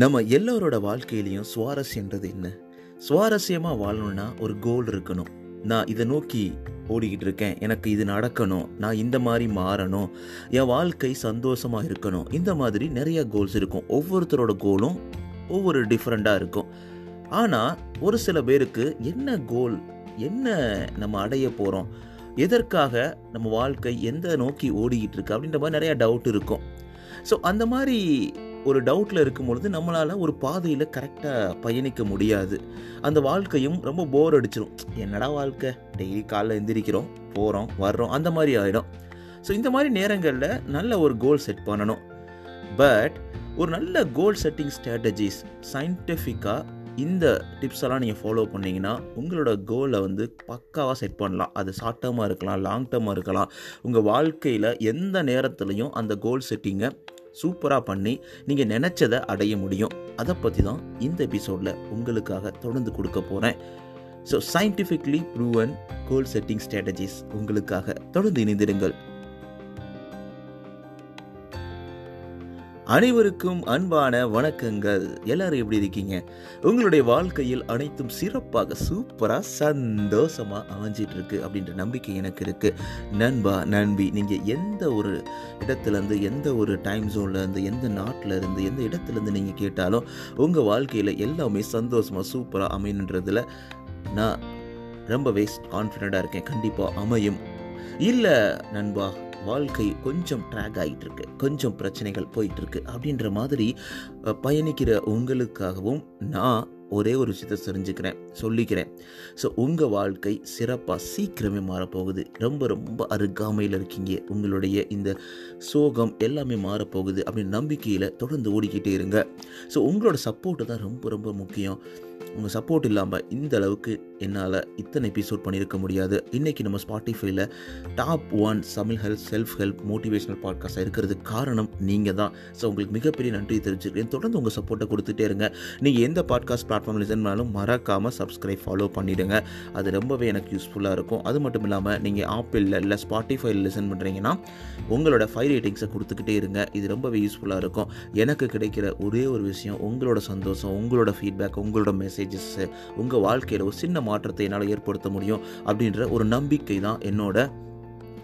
நம்ம எல்லோரோட வாழ்க்கையிலையும் சுவாரஸ்யன்றது என்ன? சுவாரஸ்யமாக வாழணும்னா ஒரு கோல் இருக்கணும். நான் இதை நோக்கி ஓடிக்கிட்டு இருக்கேன் எனக்கு இது நடக்கணும். நான் இந்த மாதிரி மாறணும். என் வாழ்க்கை சந்தோஷமாக இருக்கணும். இந்த மாதிரி நிறைய கோல்ஸ் இருக்கும். ஒவ்வொருத்தரோட கோலும் ஒவ்வொரு டிஃப்ரெண்ட்டாக இருக்கும். ஆனால் ஒரு சில பேருக்கு என்ன கோல் என்ன நம்ம அடைய போகிறோம் எதற்காக நம்ம வாழ்க்கை எந்த நோக்கி ஓடிக்கிட்டு இருக்கு அப்படின்ற மாதிரி நிறைய டவுட் இருக்கும். ஸோ அந்த மாதிரி ஒரு டவுட்டில் இருக்கும் பொழுது நம்மளால் ஒரு பாதையில் கரெக்டாக பயணிக்க முடியாது. அந்த வாழ்க்கையும் ரொம்ப போர் அடிச்சிடும் என்னடா வாழ்க்கை? டெய்லி காலைல எந்திரிக்கிறோம் போகிறோம் வர்றோம் அந்த மாதிரி ஆகிடும் ஸோ இந்த மாதிரி நேரங்களில் நல்ல ஒரு கோல் செட் பண்ணணும். பட் ஒரு நல்ல கோல் செட்டிங் ஸ்ட்ராட்டஜிஸ் சயின்டிஃபிக்காக இந்த டிப்ஸ் எல்லாம் நீங்கள் ஃபாலோ பண்ணீங்கன்னா உங்களோட கோலை வந்து பக்காவாக செட் பண்ணலாம். அது ஷார்ட் டேர்மாக இருக்கலாம் லாங் டேர்மாக இருக்கலாம். உங்கள் வாழ்க்கையில் எந்த நேரத்துலையும் அந்த கோல் செட்டிங்கை சூப்பராக பண்ணி நீங்கள் நினச்சதை அடைய முடியும். அதை பற்றி தான் இந்த எபிசோடில் உங்களுக்காக தொடர்ந்து கொடுக்க போகிறேன் so scientifically proven goal setting strategies உங்களுக்காக தொடர்ந்து இணைந்திருங்கள். அனைவருக்கும் அன்பான வணக்கங்கள். எல்லாரும் எப்படி இருக்கீங்க? உங்களுடைய வாழ்க்கையில் அனைத்தும் சிறப்பாக சூப்பராக சந்தோஷமாக அமைஞ்சிட்டு இருக்கு அப்படின்ற நம்பிக்கை எனக்கு இருக்கு. நண்பா நண்பி நீங்கள் எந்த ஒரு இடத்துலேருந்து எந்த ஒரு டைம் ஜோன்லேருந்து எந்த நாட்டில் இருந்து எந்த இடத்துலேருந்து நீங்கள் கேட்டாலும் உங்கள் வாழ்க்கையில் எல்லாமே சந்தோஷமாக சூப்பராக அமையணுன்றதுல நான் ரொம்பவே கான்ஃபிடெண்ட்டாக இருக்கேன். கண்டிப்பாக அமையும். இல்லை நண்பா வாழ்க்கை கொஞ்சம் ட்ராக் ஆகிட்டு இருக்கு கொஞ்சம் பிரச்சனைகள் போயிட்டு இருக்கு அப்படின்ற மாதிரி பயணிக்கிற உங்களுக்காகவும் நான் ஒரே ஒரு விஷயத்தை தெரிஞ்சுக்கிறேன் சொல்லிக்கிறேன். ஸோ உங்கள் வாழ்க்கை சிறப்பாக சீக்கிரமே மாறப்போகுது. ரொம்ப ரொம்ப அருகாமையில் இருக்கீங்க. உங்களுடைய இந்த சோகம் எல்லாமே மாறப்போகுது அப்படின்னு நம்பிக்கையில் தொடர்ந்து ஓடிக்கிட்டே இருங்க. ஸோ உங்களோட சப்போர்ட்டு தான் ரொம்ப ரொம்ப முக்கியம். உங்கள் சப்போர்ட் இல்லாமல் இந்த அளவுக்கு என்னால் இத்தனை எபிசோட் பண்ணியிருக்க முடியாது. இன்றைக்கி நம்ம ஸ்பாட்டிஃபைல top one Tamil help self help motivational பாட்காஸ்ட்டாக இருக்கிறதுக்கு காரணம் நீங்கள் தான். ஸோ உங்களுக்கு மிகப்பெரிய நன்றி தெரிஞ்சுக்கிறேன் தொடர்ந்து உங்கள் சப்போர்ட்டை கொடுத்துட்டே இருங்க. நீங்கள் எந்த பாட்காஸ்ட் பிளாட்ஃபார்ம் லிசன் பண்ணாலும் மறக்காமல் சப்ஸ்கிரைப் ஃபாலோ பண்ணிவிடுங்க அது ரொம்பவே எனக்கு யூஸ்ஃபுல்லாக இருக்கும். அது மட்டும் இல்லாமல் நீங்கள் ஆப்பிளில் இல்லை ஸ்பாட்டிஃபைல லிசன் பண்ணுறீங்கன்னா உங்களோட ஃபைவ் ரேட்டிங்ஸை கொடுத்துக்கிட்டே இருங்க. இது ரொம்பவே யூஸ்ஃபுல்லாக இருக்கும். எனக்கு கிடைக்கிற ஒரே ஒரு விஷயம் உங்களோட சந்தோஷம் உங்களோட ஃபீட்பேக் உங்களோட சேஞ்சஸ் உங்கள் வாழ்க்கையில் ஒரு சின்ன மாற்றத்தை என்னால் ஏற்படுத்த முடியும் அப்படின்ற ஒரு நம்பிக்கை தான் என்னோட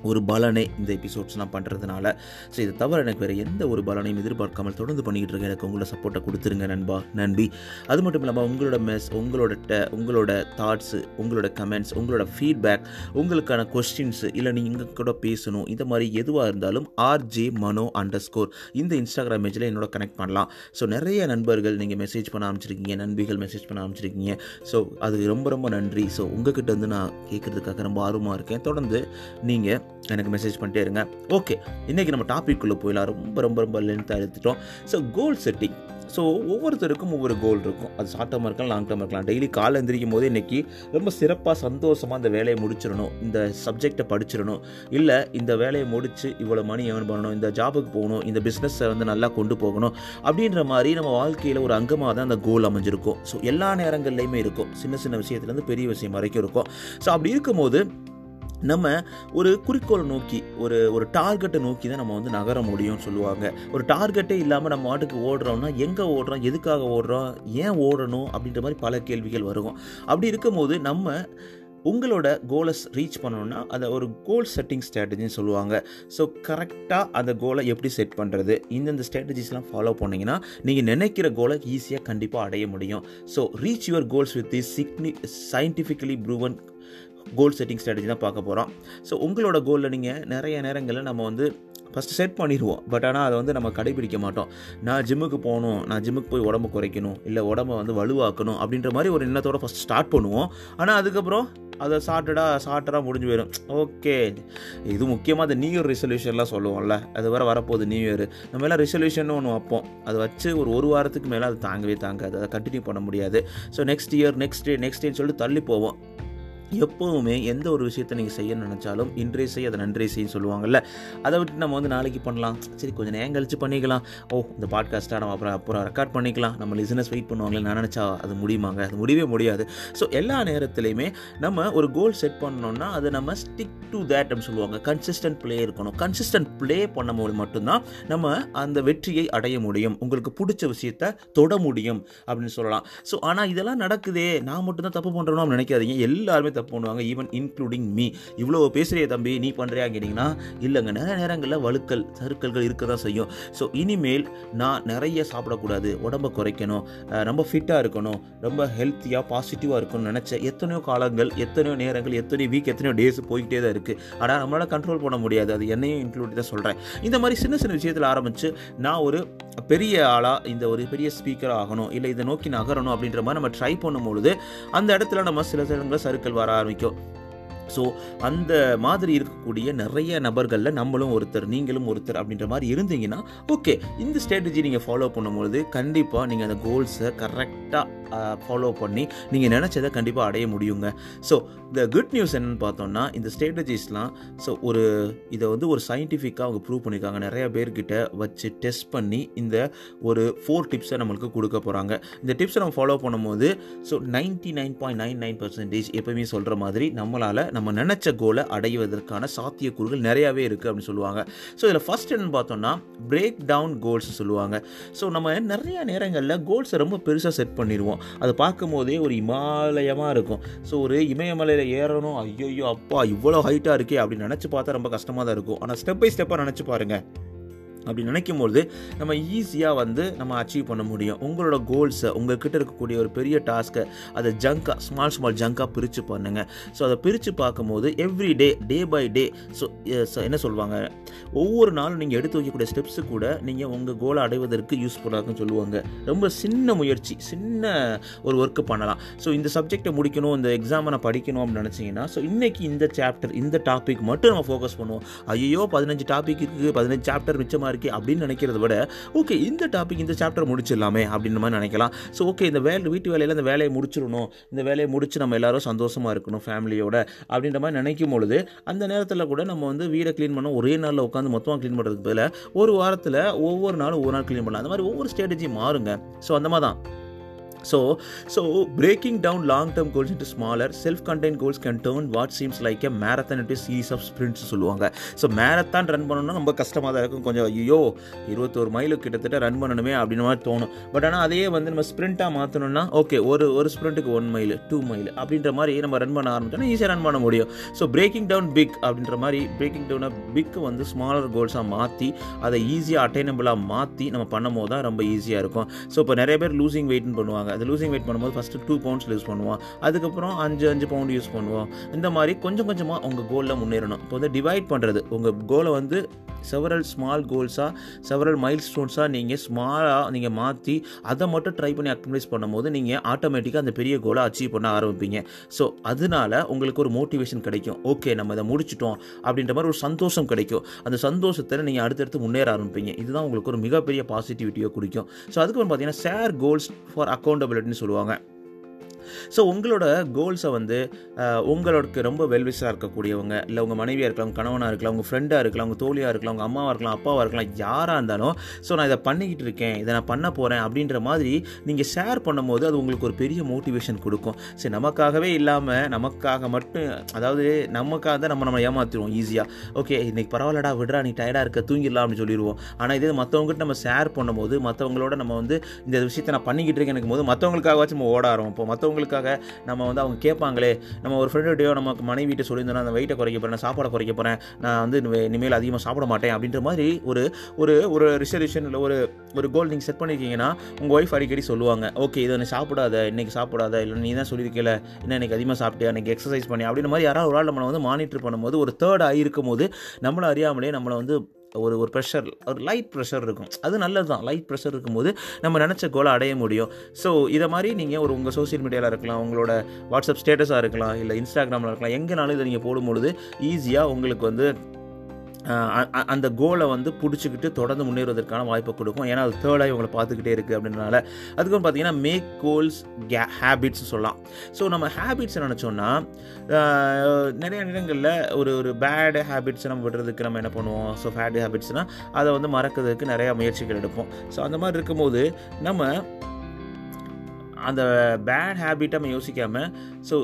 ஒரு பலனை இந்த எபிசோட்ஸ் நான் பண்ணுறதுனால ஸோ இதை தவிர எனக்கு வேறு எந்த ஒரு பலனையும் எதிர்பார்க்காமல் தொடர்ந்து பண்ணிக்கிட்டு இருக்கேன் எனக்கு உங்களோட சப்போர்ட்டை கொடுத்துருங்க நண்பா நன்பி அது மட்டும் இல்லாமல் உங்களோட மெஸ் உங்களோட ட- உங்களோட தாட்ஸு உங்களோட கமெண்ட்ஸ் உங்களோட ஃபீட்பேக் உங்களுக்கான கொஸ்டின்ஸு இல்லை நீங்கள் கூட பேசணும் இந்த மாதிரி எதுவாக இருந்தாலும் ஆர்ஜே மனோ அண்டர் ஸ்கோர் இந்த இன்ஸ்டாகிராம் பேஜில் என்னோட கனெக்ட் பண்ணலாம். ஸோ நிறைய நண்பர்கள் நீங்கள் மெசேஜ் பண்ண ஆரம்பிச்சிருக்கீங்க நண்பிகள் மெசேஜ் பண்ண ஆரம்பிச்சிருக்கீங்க. ஸோ அது ரொம்ப ரொம்ப நன்றி. ஸோ உங்ககிட்ட வந்து நான் கேட்குறதுக்காக ரொம்ப ஆர்வமாக இருக்கேன். தொடர்ந்து நீங்கள் எனக்கு மெசேஜ் பண்ணிட்டே இருங்க. ஓகே இன்றைக்கி நம்ம டாபிக்குள்ளே போயிடலாம். ரொம்ப ரொம்ப ரொம்ப லென்த்தாக எடுத்துட்டோம். ஸோ கோல் செட்டிங் ஸோ ஒவ்வொருத்தருக்கும் ஒவ்வொரு கோல் இருக்கும். அது ஷார்ட் டேர்மாக இருக்கலாம் லாங் டேர்மாக இருக்கலாம். டெய்லி காலை எந்திரிக்கும் போது இன்றைக்கி ரொம்ப சிறப்பாக சந்தோஷமாக அந்த வேலையை முடிச்சிடணும். இந்த சப்ஜெக்டை படிச்சிடணும். இல்லை இந்த வேலையை முடித்து இவ்வளோ மணி ஏர்ன் பண்ணணும். இந்த ஜாபுக்கு போகணும். இந்த பிஸ்னஸை வந்து நல்லா கொண்டு போகணும். அப்படின்ற மாதிரி நம்ம வாழ்க்கையில் ஒரு அங்கமாக தான் அந்த கோல் அமைஞ்சிருக்கும். ஸோ எல்லா நேரங்கள்லையுமே இருக்கும். சின்ன சின்ன விஷயத்துலேருந்து பெரிய விஷயம் வரைக்கும் இருக்கும். ஸோ அப்படி இருக்கும்போது நம்ம ஒரு குறிக்கோளை நோக்கி ஒரு ஒரு டார்கெட்டை நோக்கி தான் நம்ம வந்து நகர முடியும்னு சொல்லுவாங்க. ஒரு டார்கெட்டே இல்லாமல் நம்ம மாட்டுக்கு ஓடுறோம்னா எங்கே ஓடுறோம் எதுக்காக ஓடுறோம் ஏன் ஓடணும் அப்படின்ற மாதிரி பல கேள்விகள் வரும். அப்படி இருக்கும்போது நம்ம உங்களோட கோலை ரீச் பண்ணணும்னா அதை ஒரு கோல் செட்டிங் ஸ்ட்ராட்டஜின்னு சொல்லுவாங்க. ஸோ கரெக்டாக அந்த கோலை எப்படி செட் பண்ணுறது இந்தந்த ஸ்ட்ராட்டஜிஸ்லாம் ஃபாலோ பண்ணிங்கன்னா நீங்கள் நினைக்கிற கோலை ஈஸியாக கண்டிப்பாக அடைய முடியும். So reach your goals with the சிக்னி scientifically proven goal setting strategy தான் பார்க்க போகிறோம் ஸோ உங்களோட கோலில் நீங்கள் நிறைய நேரங்களில் நம்ம வந்து ஃபஸ்ட்டு செட் பண்ணிடுவோம். பட் ஆனால் அதை வந்து நம்ம கடைபிடிக்க மாட்டோம். நான் ஜிம்முக்கு போகணும் நான் ஜிம்முக்கு போய் உடம்பு குறைக்கணும் இல்லை உடம்ப வந்து வலுவாக்கணும் அப்படின்ற மாதிரி ஒரு எண்ணத்தோட ஃபஸ்ட் ஸ்டார்ட் பண்ணுவோம். ஆனால் அதுக்கப்புறம் அதை சாட்டடாக சார்ட்டராக முடிஞ்சு போயிடும். ஓகே இது முக்கியமாக அந்த நியூ இயர் ரெசல்யூஷன்லாம் சொல்லுவோம்ல. அது வர வரப்போகுது நியூ இயர் நம்ம எல்லாம் ரெசல்யூஷன் ஒன்று வைப்போம். அதை வச்சு ஒரு ஒரு வாரத்துக்கு மேலே அது தாங்கவே தாங்காது. அதை கண்டினியூ பண்ண முடியாது. So next year next day next டேன்னு சொல்லிட்டு தள்ளி போவோம். எப்போவுமே எந்த ஒரு விஷயத்தை நீங்கள் செய்ய நினச்சாலும் இன்றைய செய் அதை நன்றே செய்யும் சொல்லுவாங்கல்ல. அதை விட்டு நம்ம வந்து நாளைக்கு பண்ணலாம். சரி கொஞ்சம் நேரம் கழிச்சு பண்ணிக்கலாம். ஓ இந்த பாட்காஸ்ட்டாக நம்ம அப்புறம் அப்புறம் ரெக்கார்ட் பண்ணிக்கலாம். நம்ம லிசனஸ் வெயிட் பண்ணுவாங்களே நான் நினச்சா அது முடியுமாங்க? அது முடியவே முடியாது. ஸோ எல்லா நேரத்துலையுமே நம்ம ஒரு கோல் செட் பண்ணோம்னா அதை நம்ம ஸ்டிக் டு தேட் அப்படின்னு சொல்லுவாங்க. கன்சிஸ்டன்ட் ப்ளே இருக்கணும். கன்சிஸ்டன்ட் ப்ளே பண்ணும்போது மட்டும்தான் நம்ம அந்த வெற்றியை அடைய முடியும். உங்களுக்கு பிடிச்ச விஷயத்த தொட முடியும் அப்படின்னு சொல்லலாம். ஸோ ஆனால் இதெல்லாம் நடக்குதே. நான் மட்டும்தான் தப்பு பண்ணுறோம்னு நினைக்காதீங்க. எல்லாருமே தப்பு பண்ணுவாங்க ஈவன் இன்க்ளூடிங் மீ இவ்வளோ பேசுகிறிய தம்பி நீ பண்ணுறியா கேட்டிங்கன்னா இல்லைங்க. நிறைய நேரங்களில் வழுக்கல் சறுக்கல்கள் இருக்க தான் செய்யும். ஸோ இனிமேல் நான் நிறைய சாப்பிடக்கூடாது. உடம்பை குறைக்கணும். ரொம்ப ஃபிட்டாக இருக்கணும். ரொம்ப ஹெல்த்தியாக பாசிட்டிவாக இருக்கணும்னு நினச்ச எத்தனையோ காலங்கள் எத்தனையோ நேரங்கள் எத்தனையோ வீக் எத்தனையோ டேஸ் போய்கிட்டே தான் இருக்குது ஆனால் நம்மளால் கண்ட்ரோல் பண்ண முடியாது. அது என்னையும் இன்க்ளூட் தான் சொல்கிறேன் இந்த மாதிரி சின்ன சின்ன விஷயத்தில் ஆரம்பித்து நான் ஒரு பெரிய ஆளாக இந்த ஒரு பெரிய ஸ்பீக்கராக ஆகணும். இல்லை இதை நோக்கி நகரணும் அப்படின்ற மாதிரி நம்ம ட்ரை பண்ணும்பொழுது அந்த இடத்துல நம்ம சில சிலங்களை சருக்கள் வர ஆரம்பிக்கும் ஸோ அந்த மாதிரி இருக்கக்கூடிய நிறைய நபர்களில் நம்மளும் ஒருத்தர் நீங்களும் ஒருத்தர் அப்படின்ற மாதிரி இருந்தீங்கன்னா ஓகே இந்த ஸ்ட்ராட்டஜி நீங்கள் ஃபாலோ பண்ணும்பொழுது கண்டிப்பாக நீங்கள் அந்த கோல்ஸை கரெக்டாக ஃபாலோ பண்ணி நீங்கள் நினச்சதை கண்டிப்பாக அடைய முடியுங்க. ஸோ இந்த குட் நியூஸ் என்னன்னு பார்த்தோம்னா இந்த ஸ்ட்ராட்டஜிஸ்லாம் ஸோ ஒரு இதை வந்து ஒரு சயின்டிஃபிக்காக அவங்க ப்ரூவ் பண்ணியிருக்காங்க. நிறைய பேர்கிட்ட வச்சு டெஸ்ட் பண்ணி இந்த ஒரு ஃபோர் டிப்ஸை நம்மளுக்கு கொடுக்க போகிறாங்க இந்த டிப்ஸை நம்ம ஃபாலோ பண்ணும்போது so ninety nine point nine nine percentage எப்பவுமே சொல்கிற மாதிரி நம்மளால் நம்ம நம்ம நினச்ச கோலை அடைவதற்கான சாத்தியக்கூறுகள் நிறையாவே இருக்குது அப்படின்னு சொல்லுவாங்க. ஸோ இதில் ஃபஸ்ட் என்னன்னு பார்த்தோம்னா பிரேக் டவுன் கோல்ஸ் சொல்லுவாங்க. ஸோ நம்ம நிறைய நேரங்களில் கோல்ஸை ரொம்ப பெருசாக செட் பண்ணிடுவோம். அதை பார்க்கும்போதே ஒரு இமாலயமாக இருக்கும். ஸோ ஒரு இமயமலையில் ஏறணும். ஐயோ அப்பா இவ்வளோ ஹைட்டாக இருக்கே அப்படின்னு நினச்சி பார்த்தா ரொம்ப கஷ்டமாக தான் இருக்கும். ஆனால் ஸ்டெப் பை ஸ்டெப்பாக நினச்சி பாருங்கள் அப்படி நினைக்கும் பொழுது நம்ம ஈஸியாக வந்து நம்ம அச்சீவ் பண்ண முடியும். உங்களோட கோல்ஸை உங்கள்கிட்ட இருக்கக்கூடிய ஒரு பெரிய டாஸ்க்கை அதை ஜங்காக ஸ்மால் ஸ்மால் ஜங்காக பிரித்து பண்ணுங்கள் ஸோ அதை பிரித்து பார்க்கும்போது every day day by day so என்ன சொல்லுவாங்க ஒவ்வொரு நாளும் நீங்கள் எடுத்து வைக்கக்கூடிய ஸ்டெப்ஸு கூட நீங்கள் உங்கள் கோலை அடைவதற்கு யூஸ்ஃபுல்லாக இருக்குன்னு சொல்லுவாங்க. ரொம்ப சின்ன முயற்சி சின்ன ஒரு ஒர்க்கு பண்ணலாம். ஸோ இந்த சப்ஜெக்டை முடிக்கணும் இந்த எக்ஸாமை நான் படிக்கணும் அப்படின்னு நினச்சிங்கன்னா ஸோ இன்றைக்கி இந்த சாப்டர் இந்த டாபிக் மட்டும் நம்ம ஃபோக்கஸ் பண்ணுவோம். ஐயோ பதினஞ்சு டாபிக் இருக்குது பதினஞ்சு சாப்டர் மிச்சமாக இருக்கே அப்படின்னு நினைக்கிறத விட ஓகே இந்த டாபிக் இந்த சாப்டர் முடிச்சிடலாமே அப்படின்ற மாதிரி நினைக்கலாம். ஸோ ஓகே இந்த வேலை வீட்டு வேலையில் இந்த வேலையை முடிச்சிடணும். இந்த வேலையை முடிச்சு நம்ம எல்லாரும் சந்தோஷமாக இருக்கணும் ஃபேமிலியோட அப்படின்ற மாதிரி நினைக்கும் பொழுது அந்த நேரத்தில் கூட நம்ம வந்து வீடை க்ளீன் பண்ண ஒரே நாளில் உட்காந்து மொத்தமாக க்ளீன் பண்ணுறதுக்கு பதில் ஒரு வாரத்தில் ஒவ்வொரு நாளும் ஒவ்வொரு நாள் க்ளீன் பண்ணலாம். அந்த மாதிரி ஒவ்வொரு ஸ்ட்ராட்டஜி மாறுங்க. ஸோ அந்த மாதிரி தான். So so breaking down long term goals into smaller self contain goals can turn what seems like a marathon into series of sprints சொல்லுவாங்க. ஸோ மேரத்தான் ரன் பண்ணணும்னா ரொம்ப கஷ்டமாக தான் இருக்கும். கொஞ்சம் ஐயோ இருபத்தோரு மைலு கிட்டத்தட்ட ரன் பண்ணணுமே அப்படின்னு மாதிரி தோணும். பட் ஆனால் அதையே வந்து நம்ம ஸ்ப்ரிண்ட்டாக மாற்றணும்னா ஓகே ஒரு ஒரு ஸ்ப்ரிண்ட்டுக்கு ஒன் மைல் டூ மைல் அப்படின்ற மாதிரி நம்ம ரன் பண்ண ஆரம்பிச்சோன்னா ஈஸியாக ரன் பண்ண முடியும். ஸோ பிரேக்கிங் டவுன் பிக் அப்படின்ற மாதிரி பிரேக்கிங் டவுனை பிக்கு வந்து ஸ்மாலர் கோல்ஸாக மாற்றி அதை ஈஸியாக அட்டைனபிளாக மாற்றி நம்ம பண்ணும் போது தான் ரொம்ப ஈஸியாக இருக்கும். ஸோ இப்போ நிறைய பேர் லூசிங் வெயிட்னு பண்ணுவாங்க. அது லூசிங் வெயிட் பண்ணும்போது ஃபஸ்ட்டு டூ பவுண்ட்ஸ் யூஸ் பண்ணுவோம். அதுக்கப்புறம் அஞ்சு அஞ்சு பவுண்ட் யூஸ் பண்ணுவோம். இந்த மாதிரி கொஞ்சம் கொஞ்சமாக உங்கள் கோலில் முன்னேறணும். இப்போ வந்து டிவைட் பண்ணுறது உங்கள் கோலை வந்து செவரல் ஸ்மால் கோல்ஸாக செவரல் மைல் ஸ்டோன்ஸாக நீங்கள் ஸ்மாலாக நீங்கள் மாற்றி அதை மட்டும் ட்ரை பண்ணி அக்மலைஸ் பண்ணும்போது நீங்கள் ஆட்டோமேட்டிக்காக அந்த பெரிய கோலை அச்சீவ் பண்ண ஆரம்பிப்பீங்க. ஸோ அதனால உங்களுக்கு ஒரு மோட்டிவேஷன் கிடைக்கும். ஓகே நம்ம இதை முடிச்சிட்டோம் அப்படின்ற மாதிரி ஒரு சந்தோஷம் கிடைக்கும். அந்த சந்தோஷத்தில் நீங்கள் அடுத்தடுத்து முன்னேற ஆரம்பிப்பீங்க. இதுதான் உங்களுக்கு ஒரு மிகப்பெரிய பாசிட்டிவிட்டியை கொடுக்கும் ஸோ அதுக்கு பார்த்தீங்கன்னா ஷேர் கோல்ஸ் ஃபார் அக்கௌண்ட் அக்கௌண்டபிலிட்டின்னு சொல்லுவாங்க. ஸோ உங்களோட கோல்ஸை வந்து உங்களுக்கு ரொம்ப வெல்விஷாக இருக்கக்கூடியவங்க இல்லை உங்கள் மனைவியாக இருக்கலாம் உங்கள் கணவனாக இருக்கலாம் உங்கள் ஃப்ரெண்டாக இருக்கலாம் உங்கள் தோழியாக இருக்கலாம் உங்கள் அம்மாவாக இருக்கலாம் அப்பாவாக இருக்கலாம் யாராக இருந்தாலும் ஸோ நான் இதை பண்ணிக்கிட்டு இருக்கேன் இதை நான் பண்ண போகிறேன் அப்படின்ற மாதிரி நீங்கள் ஷேர் பண்ணும்போது அது உங்களுக்கு ஒரு பெரிய மோட்டிவேஷன் கொடுக்கும். சரி நமக்காகவே இல்லாமல் நமக்காக மட்டும் அதாவது நமக்காக தான் நம்ம நம்ம ஏமாற்றிடுவோம் ஈஸியாக ஓகே இன்னைக்கு பரவாயில்லடா விடுறா நீ டயர்டாக இருக்க தூங்கிடலாம் அப்படின்னு சொல்லிடுவோம். ஆனால் இதே மற்றவங்ககிட்ட நம்ம ஷேர் பண்ணும்போது மற்றவங்களோட நம்ம வந்து இந்த விஷயத்தை நான் பண்ணிக்கிட்டு இருக்கேன் போது மற்றவங்களுக்காகவாச்சும் நம்ம ஓட ஆரம்பிப்போம். அவங்களுக்காக நம்ம வந்து அவங்க கேட்பாங்களே நம்ம ஒரு ஃப்ரெண்டுடையோ நமக்கு மனைவிட்ட சொல்லியிருந்தோம்னா அந்த வெயிட்டை குறைக்க போகிறேன் நான் சாப்பாடை குறைக்க போகிறேன் நான் வந்து இனிமேல் அதிகமாக சாப்பிட மாட்டேன் அப்படின்ற மாதிரி ஒரு ஒரு ஒரு ரிசர்வேஷன் இல்லை ஒரு ஒரு கோல் நீங்கள் செட் பண்ணியிருக்கீங்கன்னா உங்கள் ஒய்ஃப் அடிக்கடி சொல்லுவாங்க ஓகே இதை நீ சாப்பிடாத இன்றைக்கி சாப்பிடாத இல்லை நீ தான் சொல்லியிருக்கல என்ன இன்னைக்கு அதிகமாக சாப்பிட்டியா இன்னைக்கு எக்ஸசைஸ் பண்ணி அப்படின்ற மாதிரி யாராவது ஒரு ஆள் நம்மளை வந்து மானிட்டர் பண்ணும்போது ஒரு தேர்ட் ஆகி இருக்கும்போது நம்மளை அறியாமலே நம்மளை வந்து ஒரு ஒரு ப்ரெஷர் ஒரு லைட் ப்ரெஷர் இருக்கும். அது நல்லது தான் லைட் ப்ரெஷர் இருக்கும்போது நம்ம நினச்ச கோலை அடைய முடியும். ஸோ இதை மாதிரி நீங்கள் ஒரு உங்கள் சோசியல் மீடியாவில் இருக்கலாம் உங்களோட வாட்ஸ்அப் ஸ்டேட்டஸாக இருக்கலாம் இல்லை இன்ஸ்டாகிராமில் இருக்கலாம் எங்கேனாலும் இதை நீங்கள் போடும்பொழுது ஈஸியாக உங்களுக்கு வந்து அந்த கோலை வந்து பிடிச்சிக்கிட்டு தொடர்ந்து முன்னேறுவதற்கான வாய்ப்பை கொடுக்கும். ஏன்னா அது தேர்டாக இவங்களை பார்த்துக்கிட்டே இருக்குது அப்படின்றனால. அதுக்கப்புறம் பார்த்தீங்கன்னா மேக் கோல்ஸ் கே ஹேபிட்ஸ் சொல்லலாம். ஸோ நம்ம ஹேபிட்ஸ் நினச்சோன்னா நிறைய நேரங்களில் ஒரு ஒரு பேட் ஹேபிட்ஸ் நம்ம விடுறதுக்கு நம்ம என்ன பண்ணுவோம்? ஸோ பேட் ஹேபிட்ஸ்னால் அதை வந்து மறக்கிறதுக்கு நிறையா முயற்சிகள் எடுப்போம். ஸோ அந்த மாதிரி இருக்கும்போது நம்ம அந்த பேட் ஹேபிட்டை நம்ம யோசிக்காமல் ஸோ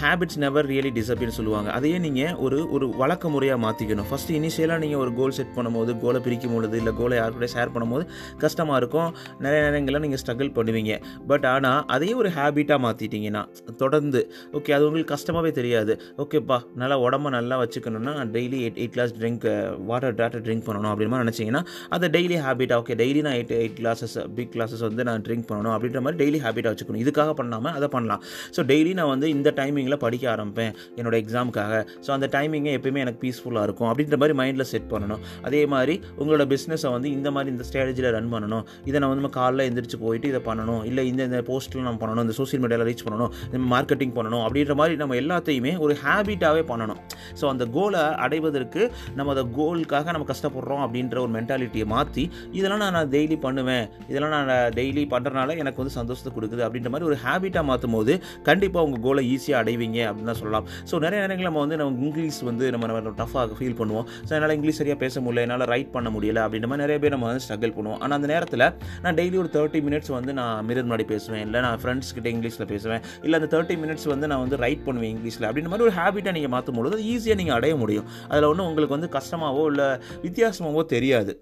ஹேபிட்ஸ் நெவர் ரியலி டிசப்பின்னு சொல்லுவாங்க. அதையே நீங்கள் ஒரு ஒரு வழக்க முறையாக மாற்றிக்கணும் ஃபஸ்ட்டு இனிஷியலாக நீங்கள் ஒரு கோல் செட் பண்ணும்போது கோலை பிரிக்கும் பொழுது இல்லை கோலை யாருக்கூட ஷேர் பண்ணும்போது கஷ்டமாக இருக்கும். நிறைய நேரங்களில் நீங்கள் ஸ்ட்ரகிள் பண்ணுவீங்க. பட் ஆனால் அதையே ஒரு ஹேபிட்டாக மாற்றிட்டீங்கன்னா தொடர்ந்து ஓகே அது உங்களுக்கு கஷ்டமாகவே தெரியாது. ஓகேப்பா நல்லா உடம்ப நல்லா வச்சுக்கணும்னா daily eight eight glass drink water daughter drink பண்ணணும் அப்படின்னு மாதிரி நினச்சிங்கன்னா அதை டெய்லி ஹேபிட்டாக ஓகே டெய்லி நான் eight eight glasses big glasses வந்து நான் ட்ரிங்க் பண்ணணும் அப்படின்ற மாதிரி டெய்லி ஹேபிட்டாக வச்சுக்கணும். இதுக்காக பண்ணாமல் அதை பண்ணலாம். ஸோ டெய்லி நான் வந்து வந்து இந்த டைமிங்கில் படிக்க ஆரம்பிப்பேன் என்னோடய எக்ஸாமுக்காக ஸோ அந்த டைமிங்கே எப்பயுமே எனக்கு பீஸ்ஃபுல்லாக இருக்கும். அப்படின்ற மாதிரி மைண்டில் செட் பண்ணணும். அதே மாதிரி உங்களோட பிஸ்னஸை வந்து இந்த மாதிரி இந்த ஸ்ட்ராட்டஜியில் ரன் பண்ணணும். இதை நான் வந்து நம்ம காலைல எந்திரிச்சு போயிட்டு இதை பண்ணணும். இல்லை இந்த இந்த போஸ்ட்டில் நம்ம பண்ணணும். இந்த சோஷியல் மீடியாவில் ரீச் பண்ணணும். இந்த மார்க்கெட்டிங் பண்ணணும். அப்படின்ற மாதிரி நம்ம எல்லாத்தையுமே ஒரு ஹேபிட்டாகவே பண்ணணும். ஸோ அந்த கோலை அடைவதற்கு நம்ம அந்த கோலுக்காக நம்ம கஷ்டப்படுறோம் அப்படின்ற ஒரு மென்டாலிட்டியை மாற்றி இதெல்லாம் நான் டெய்லி பண்ணுவேன் இதெல்லாம் நான் டெய்லி பண்ணுறனால எனக்கு வந்து சந்தோஷத்தை கொடுக்குது அப்படின்ற மாதிரி ஒரு ஹேபிட்டாக மாற்றும் போது கண்டிப்பாக உங்கள் கோலை ஈஸியாக அடைவீங்க அப்படின்னு தான் சொல்லலாம். ஸோ நிறைய நேரங்களில் நம்ம வந்து நம்ம இங்கிலீஷ் வந்து நம்ம நம்ம டஃபாக ஃபீல் பண்ணுவோம். ஸோ என்னால் இங்கிலீஷ் சரியாக பேச முடியல என்னால் ரைட் பண்ண முடியல அப்படின்ற மாதிரி நிறைய பேர் நம்ம வந்து ஸ்ட்ரகிள் பண்ணுவோம். ஆனால் அந்த நேரத்தில் நான் டெய்லி ஒரு தேர்ட்டி மினிட்ஸ் வந்து நான் மிரர் முன்னாடி பேசுவேன். இல்லை நான் ஃப்ரெண்ட்ஸ் கிட்ட இங்கிலீஷில் பேசுவேன். இல்லை அந்த தேர்ட்டி மினிட்ஸ் வந்து நான் வந்து ரைட் பண்ணுவேன் இங்கிலீஷில் அப்படின்ற மாதிரி ஒரு ஹேபிட்டாக நீங்கள் மாற்றும் பொழுது ஈஸியாக நீங்கள் அடைய முடியும். அதில் ஒன்றும் உங்களுக்கு வந்து கஷ்டமாவோ இல்லை வித்தியாசமாவோ தெரியாது.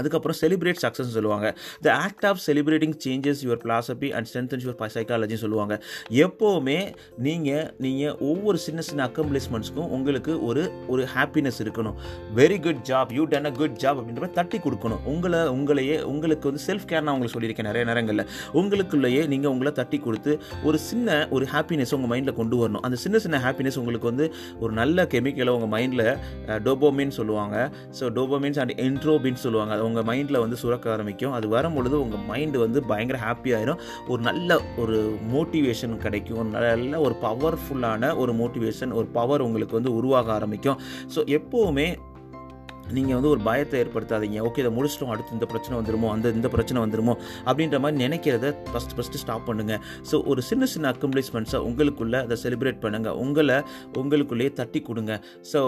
அதுக்கப்புறம் செலிப்ரேட் சக்ஸஸ் சொல்லுவாங்க. The act of celebrating changes your philosophy and strengthens your சைக்காலஜின்னு சொல்லுவாங்க. எப்போவுமே நீங்கள் நீங்கள் ஒவ்வொரு சின்ன சின்ன அக்கம்ப்ளிஷ்மெண்ட்ஸ்க்கும் உங்களுக்கு ஒரு ஒரு ஹாப்பினஸ் இருக்கணும். Very good job you done a good job அப்படின்ற மாதிரி தட்டி கொடுக்கணும். உங்களை உங்களையே உங்களுக்கு வந்து செல்ஃப் கேர் நான் உங்களுக்கு சொல்லியிருக்கேன் நிறைய நேரங்களில். உங்களுக்குள்ளேயே நீங்கள் உங்களை தட்டி கொடுத்து ஒரு சின்ன ஒரு ஹாப்பினஸ் உங்கள் மைண்டில் கொண்டு வரணும். அந்த சின்ன சின்ன ஹாப்பினஸ் உங்களுக்கு வந்து ஒரு நல்ல கெமிக்கலை உங்கள் மைண்டில் டோபோமின் சொல்லுவாங்க. ஸோ டோபோமின்ஸ் அண்ட் என்ட்ரோபின் சொல்லுவாங்க. அது உங்கள் மைண்டில் வந்து சுரக்க ஆரம்பிக்கும். அது வரும்பொழுது உங்கள் மைண்டு வந்து பயங்கர ஹாப்பி ஒரு நல்ல ஒரு மோட்டிவேஷன் கிடைக்கும். நல்ல ஒரு பவர்ஃபுல்லான ஒரு மோட்டிவேஷன் ஒரு பவர் உங்களுக்கு வந்து உருவாக ஆரம்பிக்கும். ஸோ எப்போவுமே நீங்கள் வந்து ஒரு பயத்தை ஏற்படுத்தாதீங்க. ஓகே இதை முடிச்சிட்டோம் அடுத்து இந்த பிரச்சனை வந்துருமோ அந்த இந்த பிரச்சனை வந்துருமோ அப்படின்ற மாதிரி நினைக்கிறத ஃபஸ்ட் ஃபஸ்ட்டு ஸ்டாப் பண்ணுங்கள் ஸோ ஒரு சின்ன சின்ன அக்கம்ப்ளிஷ்மெண்ட்ஸை உங்களுக்குள்ளே அதை செலிப்ரேட் பண்ணுங்கள் உங்களை உங்களுக்குள்ளேயே தட்டி கொடுங்க. ஸோ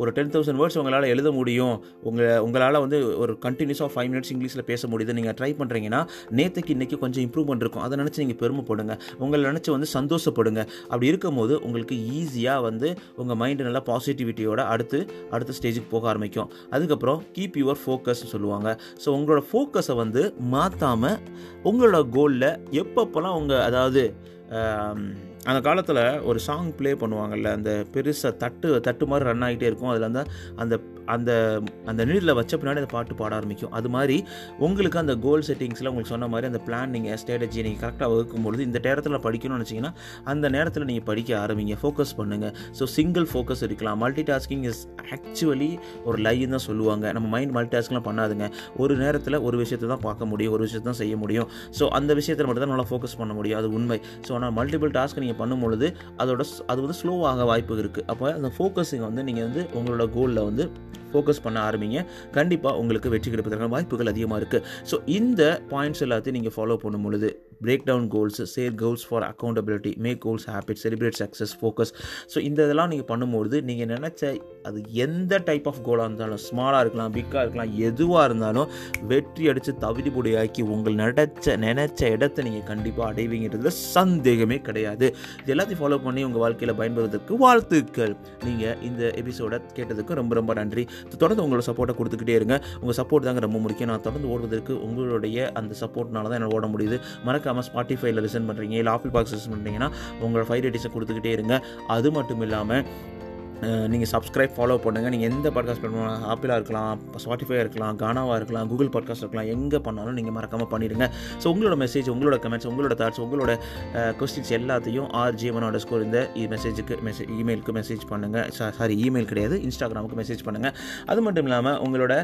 ஒரு டென் தௌசண்ட் வேர்ட்ஸ் உங்களால் எழுத முடியும். உங்கள் உங்களால் வந்து ஒரு கண்டினியூஸாக ஃபைவ் மினிட்ஸ் இங்கிலீஷில் பேச முடியுது. நீங்கள் ட்ரை பண்ணுறீங்கன்னா நேற்றுக்கு இன்றைக்கி கொஞ்சம் இம்ப்ரூவ்மெண்ட் இருக்கும். அதை நினச்சி நீங்கள் பெருமைப்படுங்க உங்களை நினச்சி வந்து சந்தோஷப்படுங்க. அப்படி இருக்கும்போது உங்களுக்கு ஈஸியாக வந்து உங்கள் மைண்டு நல்லா பாசிட்டிவிட்டியோட அடுத்து அடுத்த ஸ்டேஜுக்கு போக ஆரம்பிக்கும். அதுக்கப்புறம் கீப் யுவர் ஃபோக்கஸ் சொல்லுவாங்க. ஸோ உங்களோட ஃபோக்கஸை வந்து மாற்றாமல் உங்களோட கோலில் எப்பப்போலாம் உங்கள் அதாவது அந்த காலத்தில் ஒரு சாங் ப்ளே பண்ணுவாங்கல்ல அந்த பெருசாக தட்டு தட்டு மாதிரி ரன் ஆகிட்டே இருக்கும். அதில் அந்த அந்த அந்த அந்த நீரில் வச்ச பின்னாடி அந்த பாட்டு பாட ஆரம்பிக்கும். அது மாதிரி உங்களுக்கு அந்த கோல் செட்டிங்ஸில் உங்களுக்கு சொன்ன மாதிரி அந்த பிளான் நீங்கள் ஸ்ட்ராட்டஜி நீங்கள் கரெக்டாக வகுக்கும் பொழுது இந்த நேரத்தில் படிக்கணும்னு நினச்சிங்கன்னா அந்த நேரத்தில் நீங்கள் படிக்க ஆரம்பிங்க. ஃபோக்கஸ் பண்ணுங்கள் ஸோ சிங்கிள் ஃபோக்கஸ் இருக்கலாம். மல்டி டாஸ்கிங் இஸ் ஆக்சுவலி ஒரு லைன் தான் சொல்லுவாங்க. நம்ம மைண்ட் மல்டி டாஸ்க்லாம் பண்ணாதுங்க. ஒரு நேரத்தில் ஒரு விஷயத்தை தான் பார்க்க முடியும். ஒரு விஷயத்தை தான் செய்ய முடியும். ஸோ அந்த விஷயத்தில் மட்டும் தான் நல்லா ஃபோக்கஸ் பண்ண முடியும். அது உண்மை. ஸோ ஆனால் மல்டிபிள் டாஸ்க் நீங்கள் நீங்கள் பண்ணும் பொழுது அதோட அது வந்து ஸ்லோவாக வாய்ப்பு இருக்குது அப்போ அந்த ஃபோக்கஸிங் வந்து நீங்கள் வந்து உங்களோட கோலில் வந்து ஃபோக்கஸ் பண்ண ஆரம்பிங்க. கண்டிப்பாக உங்களுக்கு வெற்றி கிடைப்பதற்கான வாய்ப்புகள் அதிகமாக இருக்குது ஸோ இந்த பாயிண்ட்ஸ் எல்லாத்தையும் நீங்கள் ஃபாலோ பண்ணும் பொழுது break down goals share goals for accountability make goals habit celebrate success focus so இந்த இதெல்லாம் நீங்கள் பண்ணும்போது நீங்கள் நினச்ச அது எந்த டைப் ஆஃப் கோலாக இருந்தாலும் ஸ்மாலாக இருக்கலாம் பிக்காக இருக்கலாம் எதுவாக இருந்தாலும் வெற்றி அடித்து தவிதி பொடியாக்கி உங்கள் நினச்ச நினச்ச இடத்த நீங்கள் கண்டிப்பாக அடைவீங்கிறதுல சந்தேகமே கிடையாது. இது எல்லாத்தையும் ஃபாலோ பண்ணி உங்கள் வாழ்க்கையில் பயன்படுவதற்கு வாழ்த்துக்கள். நீங்கள் இந்த எபிசோடை கேட்டதுக்கு ரொம்ப ரொம்ப நன்றி. தொடர்ந்து உங்களோட சப்போர்ட்டை கொடுத்துக்கிட்டே இருங்க. உங்கள் சப்போர்ட் தாங்க ரொம்ப முக்கியம். நான் தொடர்ந்து ஓடுவதற்கு உங்களுடைய அந்த சப்போர்ட்னால தான் என்னால் ஓட முடியுது. மறக்காமல் ஸ்பாட்டிஃபைல லிசன் பண்ணுறீங்க இல்லை ஆப்பிள் பாக்ஸ் லிசன் பண்ணுறீங்கன்னா உங்களோட ஃபைவ் ரேட்டிங்ஸை கொடுத்துக்கிட்டே இருங்க. அது மட்டும் இல்லாமல் நீங்கள் சப்ஸ்கிரைப் ஃபாலோ பண்ணுங்கள் நீங்கள் எந்த பாட்காஸ்ட் பண்ணுவோம் ஆப்பிளாக இருக்கலாம் ஸ்பாட்டிஃபை இருக்கலாம் கானாவாக இருக்கலாம் கூகுள் பாட்காஸ்ட் இருக்கலாம் எங்கே பண்ணாலும் நீங்கள் மறக்காமல் பண்ணிடுங்க. ஸோ உங்களோட மெசேஜ் உங்களோட கமெண்ட்ஸ் உங்களோட தாட்ஸ் உங்களோட கொஸ்டின்ஸ் எல்லாத்தையும் ஆர் அண்டர் ஸ்கோர் இந்த மெசேஜுக்கு மெசேஜ் இமெயிலுக்கு மெசேஜ் பண்ணுங்கள் சாரி இமெயில் கிடையாது இன்ஸ்டாகிராமுக்கு மெசேஜ் பண்ணுங்கள் அது மட்டும் இல்லாமல் உங்களோட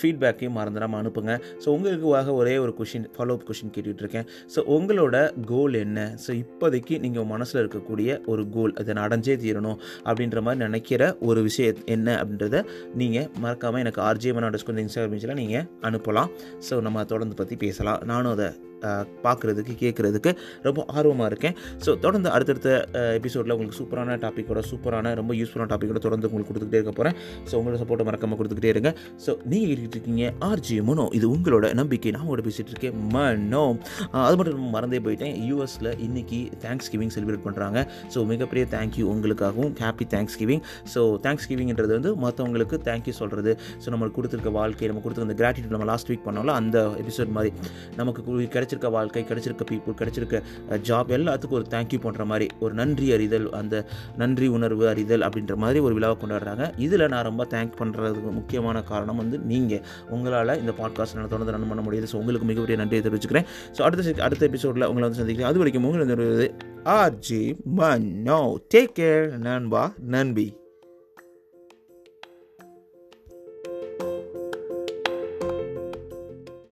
ஃபீட்பேக்கையும் மறந்துடாமல் அனுப்புங்க. ஸோ உங்களுக்காக ஒரே ஒரு கொஷின் ஃபாலோ அப் கொஷின் கேட்டுட்டு இருக்கேன் ஸோ உங்களோட கோல் என்ன? ஸோ இப்போதைக்கு நீங்கள் மனசில் இருக்கக்கூடிய ஒரு கோல் அதை நான் அடைஞ்சே தீரணும் அப்படின்ற மாதிரி நினைக்கிற ஒரு விஷயம் என்ன அப்படின்றத நீங்கள் மறக்காமல் எனக்கு ஆர்ஜே மனோ அண்டர்ஸ்கோர் இன்ஸ்டாகிராம் நீங்கள் அனுப்பலாம். ஸோ நம்ம தொடர்ந்து பற்றி பேசலாம். நானும் அதை பார்க்குறதுக்கு கேட்குறதுக்கு ரொம்ப ஆர்வமாக இருக்கேன். ஸோ தொடர்ந்து அடுத்தடுத்த எபிசோடில் உங்களுக்கு சூப்பரான டாப்பிக்கோட சூப்பரான ரொம்ப யூஸ்ஃபுல்லான டாப்பிக்கோட தொடர்ந்து உங்களுக்கு கொடுத்துக்கிட்டே இருக்க போகிறேன் ஸோ உங்களோட சப்போர்ட்டை மறக்காமல் கொடுத்துக்கிட்டே இருங்க. ஸோ நீங்கள் கேட்டுட்டு இருக்கீங்க ஆர்ஜி மனோ இது உங்களோட நம்பிக்கை. நான் உங்களோட பேசிகிட்டு இருக்கேன் மனோ. அது மட்டும் இல்லாமல் மறந்தே போயிட்டேன். யூஎஸில் இன்றைக்கி தேங்க்ஸ் கிவிங் செலிப்ரேட் பண்ணுறாங்க ஸோ மிகப்பெரிய தேங்க்யூ உங்களுக்காகவும். ஹாப்பி தேங்க்ஸ் கிவிங் ஸோ தேங்க்ஸ் கிவிங்ன்றது வந்து மற்றவங்களுக்கு தேங்க்யூ சொல்கிறது ஸோ நம்மளுக்கு கொடுத்துருக்க வாழ்க்கை நம்ம கொடுத்துருக்க கிராட்டிடியூட் நம்ம லாஸ்ட் வீக் பண்ணோம்ல அந்த எபிசோட் மாதிரி நமக்கு கிடைச்ச கிடைச்சிருக்க வாழ்க்கை கிடைச்சிருக்க பீப்புள் கிடைச்சிருக்க ஜாப் எல்லாத்துக்கும் ஒரு தேங்க்யூ பண்ணுற மாதிரி ஒரு நன்றி அறிதல் அந்த நன்றி உணர்வு அறிதல் அப்படின்ற மாதிரி ஒரு விழாவை கொண்டாடுறாங்க. இதில் நான் ரொம்ப தேங்க் பண்ணுறதுக்கு முக்கியமான காரணம் வந்து நீங்கள் உங்களால் இந்த பாட்காஸ்ட் நான் தொடர்ந்து ரன் பண்ண முடியுது. ஸோ உங்களுக்கு மிகப்பெரிய நன்றியை தெரிவிச்சுக்கிறேன். ஸோ அடுத்த அடுத்த எபிசோடில் உங்களை வந்து சந்திக்கிறேன் அது வரைக்கும் உங்களுக்கு ஆர்ஜி மன்னோ. டேக் கேர் நண்பா நன்பி